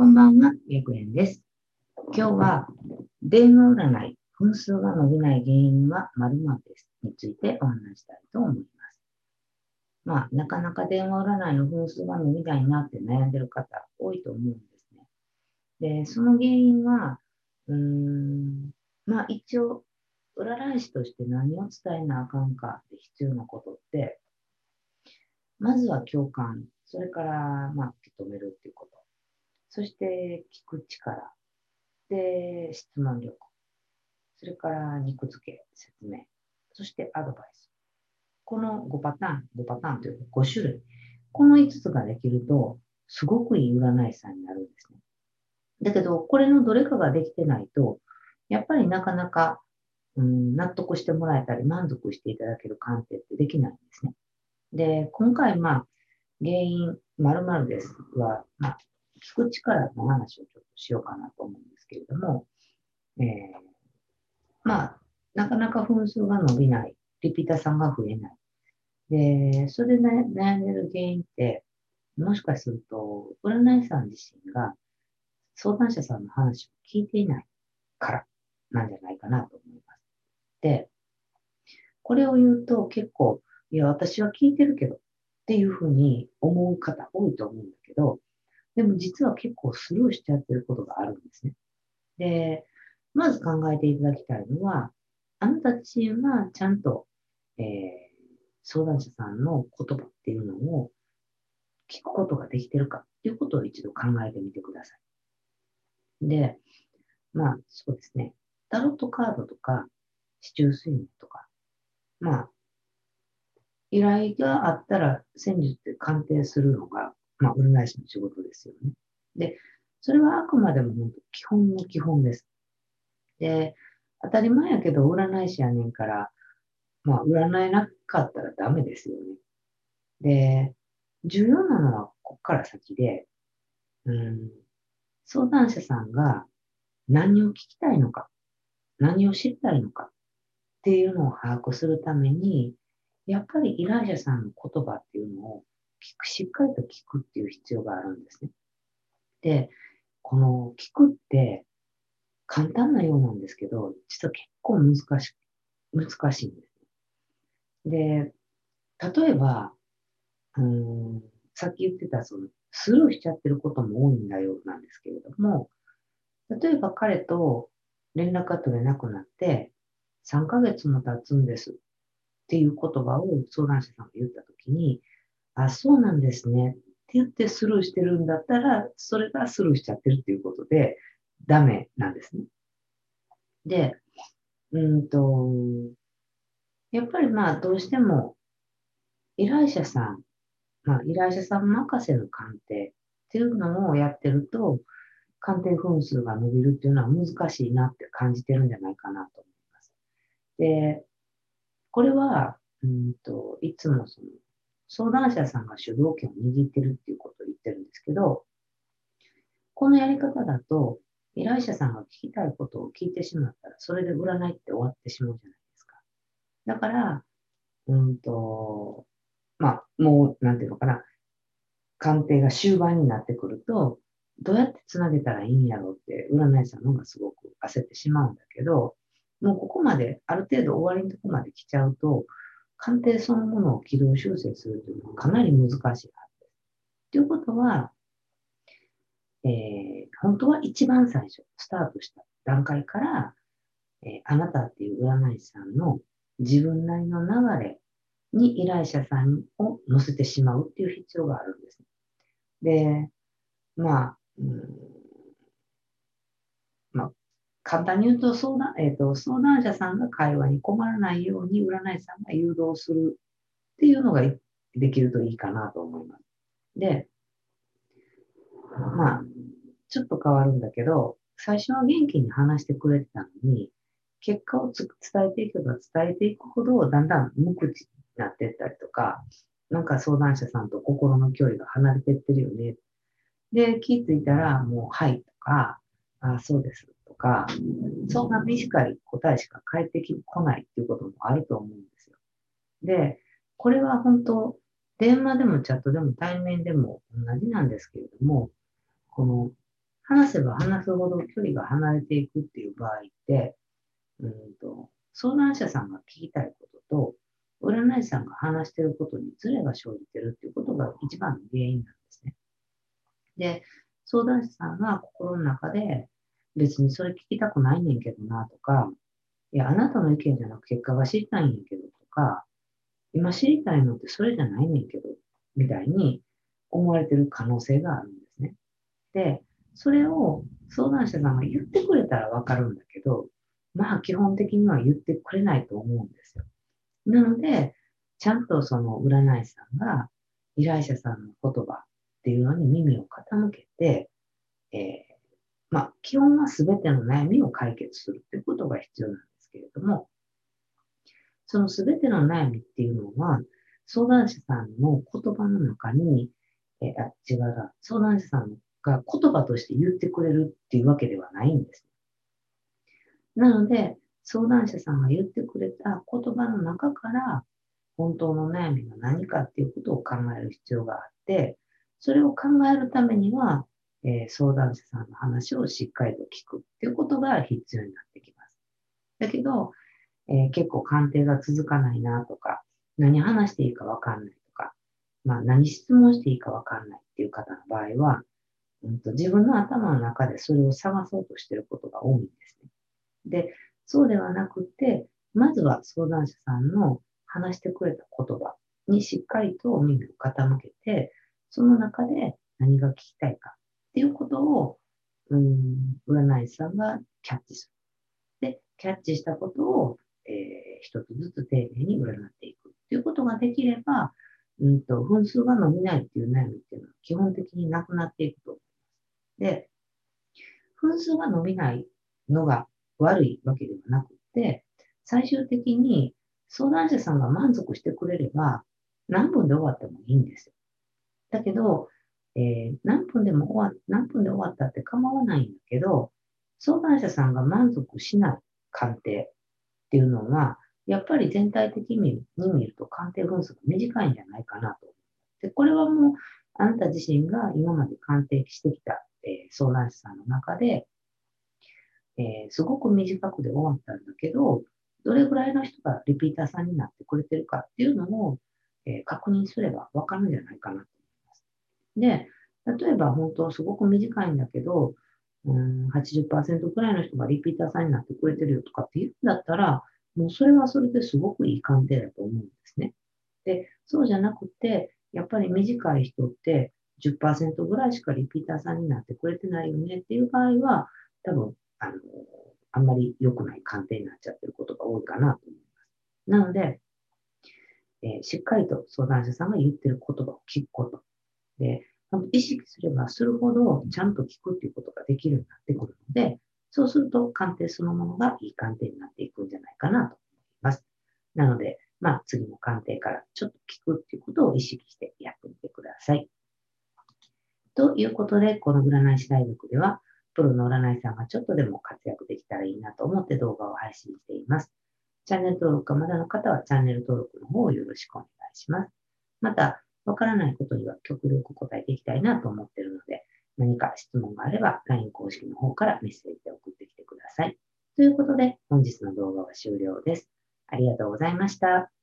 こんばんは、薬園です。今日は、電話占い、分数が伸びない原因は〇〇です。についてお話したいと思います。まあ、なかなか電話占いの分数が伸びないなって悩んでる方多いと思うんですね。で、その原因は、うーん、まあ一応、占い師として何を伝えなあかんかって必要なことって、まずは共感、それから、まあ、受け止めるっていうこと。そして、聞く力。で、質問力。それから、肉付け、説明。そして、アドバイス。この5パターン、5パターンというか5種類。この5つができると、すごくいい占い師さんになるんですね。だけど、これのどれかができてないと、やっぱりなかなか、うん、納得してもらえたり、満足していただける鑑定ってできないんですね。で、今回、まあ、原因〇〇ですは、まあ、聞く力の話をちょっとしようかなと思うんですけれども、えー、まあ、なかなか分数が伸びない、リピーターさんが増えない。で、それで悩んでる原因って、もしかすると、占い師さん自身が相談者さんの話を聞いていないからなんじゃないかなと思います。で、これを言うと結構、いや、私は聞いてるけどっていうふうに思う方多いと思うんだけど、でも実は結構スルーしちゃってることがあるんですね。で、まず考えていただきたいのは、あなた自身はちゃんと、えー、相談者さんの言葉っていうのを聞くことができてるかっていうことを一度考えてみてください。で、まあそうですね。タロットカードとか、市中睡眠とか、まあ、依頼があったら戦術って鑑定するのが、まあ、占い師の仕事ですよね。で、それはあくまでも本当基本の基本です。で、当たり前やけど占い師やねんから、まあ、占えなかったらダメですよね。で、重要なのはこっから先で、うん、相談者さんが何を聞きたいのか、何を知りたいのかっていうのを把握するために、やっぱり依頼者さんの言葉っていうのを聞く、しっかりと聞くっていう必要があるんですね。で、この聞くって簡単なようなんですけど、実は結構難しい、難しいんです。で、例えば、うん、さっき言ってたそのスルーしちゃってることも多いんだようなんですけれども、例えば彼と連絡が取れなくなって3ヶ月も経つんですっていう言葉を相談者さんが言ったときに、あ、そうなんですねって言ってスルーしてるんだったら、それがスルーしちゃってるっていうことで、ダメなんですね。で、うんと、やっぱりまあどうしても依頼者さん、まあ依頼者さん任せの鑑定っていうのをやってると、鑑定分数が伸びるっていうのは難しいなって感じてるんじゃないかなと思います。で、これは、うんと、いつもその、相談者さんが主導権を握ってるっていうことを言ってるんですけど、このやり方だと、依頼者さんが聞きたいことを聞いてしまったら、それで占いって終わってしまうじゃないですか。だから、うんと、まあ、もう、なんていうのかな、鑑定が終盤になってくると、どうやってつなげたらいいんやろうって、占い師さんの方がすごく焦ってしまうんだけど、もうここまで、ある程度終わりのとこまで来ちゃうと、鑑定そのものを軌道修正するというのはかなり難しいはずです。ということは、えー、本当は一番最初、スタートした段階から、えー、あなたっていう占い師さんの自分なりの流れに依頼者さんを乗せてしまうっていう必要があるんです。ねで、まあ、うん、簡単に言うと相談、えーと、相談者さんが会話に困らないように占い師さんが誘導するっていうのができるといいかなと思います。で、まあ、ちょっと変わるんだけど、最初は元気に話してくれてたのに、結果を伝えていけば伝えていくほど、だんだん無口になっていったりとか、なんか相談者さんと心の距離が離れていってるよね。で、気づいたら、もう、はいとか、あそうですか、そんな短い答えしか返ってこないっていうこともあると思うんですよ。で、これは本当、電話でもチャットでも対面でも同じなんですけれども、この話せば話すほど距離が離れていくっていう場合って、うんと、相談者さんが聞きたいことと、占い師さんが話してることにズレが生じてるっていうことが一番の原因なんですね。で、相談者さんが心の中で、別にそれ聞きたくないねんけどなとか、いや、あなたの意見じゃなく結果が知りたいんやけどとか、今知りたいのってそれじゃないねんけど、みたいに思われてる可能性があるんですね。で、それを相談者さんが言ってくれたらわかるんだけど、まあ基本的には言ってくれないと思うんですよ。なので、ちゃんとその占い師さんが依頼者さんの言葉っていうのに耳を傾けて、えー、まあ基本は全ての悩みを解決するっていうことが必要なんですけれども、その全ての悩みっていうのは、相談者さんの言葉の中に、えー、あ、違うな、相談者さんが言葉として言ってくれるっていうわけではないんです。なので、相談者さんが言ってくれた言葉の中から、本当の悩みが何かっていうことを考える必要があって、それを考えるためには、えー、相談者さんの話をしっかりと聞くっていうことが必要になってきます。だけど、えー、結構鑑定が続かないなとか、何話していいかわかんないとか、まあ何質問していいかわかんないっていう方の場合は、うんと、自分の頭の中でそれを探そうとしていることが多いんですね。で、そうではなくて、まずは相談者さんの話してくれた言葉にしっかりと耳を傾けて、その中で何が聞きたいかっていうことを、うん、占い師さんがキャッチする。で、キャッチしたことを、えー、一つずつ丁寧に占っていくっていうことができれば、うんと、分数が伸びないっていう悩みっていうのは基本的になくなっていくと思います。で、分数が伸びないのが悪いわけではなくて、最終的に相談者さんが満足してくれれば、何分で終わってもいいんですよ。だけど、えー、何分でも終わ、何分で終わったって構わないんだけど、相談者さんが満足しない鑑定っていうのは、やっぱり全体的に見ると鑑定分数が短いんじゃないかなと。で、これはもう、あなた自身が今まで鑑定してきた、えー、相談者さんの中で、えー、すごく短くで終わったんだけど、どれぐらいの人がリピーターさんになってくれてるかっていうのを、えー、確認すればわかるんじゃないかなと。で、例えば本当すごく短いんだけど、うん80%くらいの人がリピーターさんになってくれてるよとかって言うんだったら、もうそれはそれですごくいい鑑定だと思うんですね。で、そうじゃなくて、やっぱり短い人って10%ぐらいしかリピーターさんになってくれてないよねっていう場合は、多分あの、あんまり良くない鑑定になっちゃってることが多いかなと思います。なので、えー、しっかりと相談者さんが言ってる言葉を聞くこと。で、意識すればするほどちゃんと聞くっていうことができるようになってくるので、そうすると鑑定そのものがいい鑑定になっていくんじゃないかなと思います。なので、まあ次の鑑定からちょっと聞くっていうことを意識してやってみてください。ということで、この占い師大学では、プロの占い師さんがちょっとでも活躍できたらいいなと思って動画を配信しています。チャンネル登録がまだの方はチャンネル登録の方をよろしくお願いします。また、わからないことには極力答えていきたいなと思っているので、何か質問があれば LINE 公式の方からメッセージで送ってきてください。ということで、本日の動画は終了です。ありがとうございました。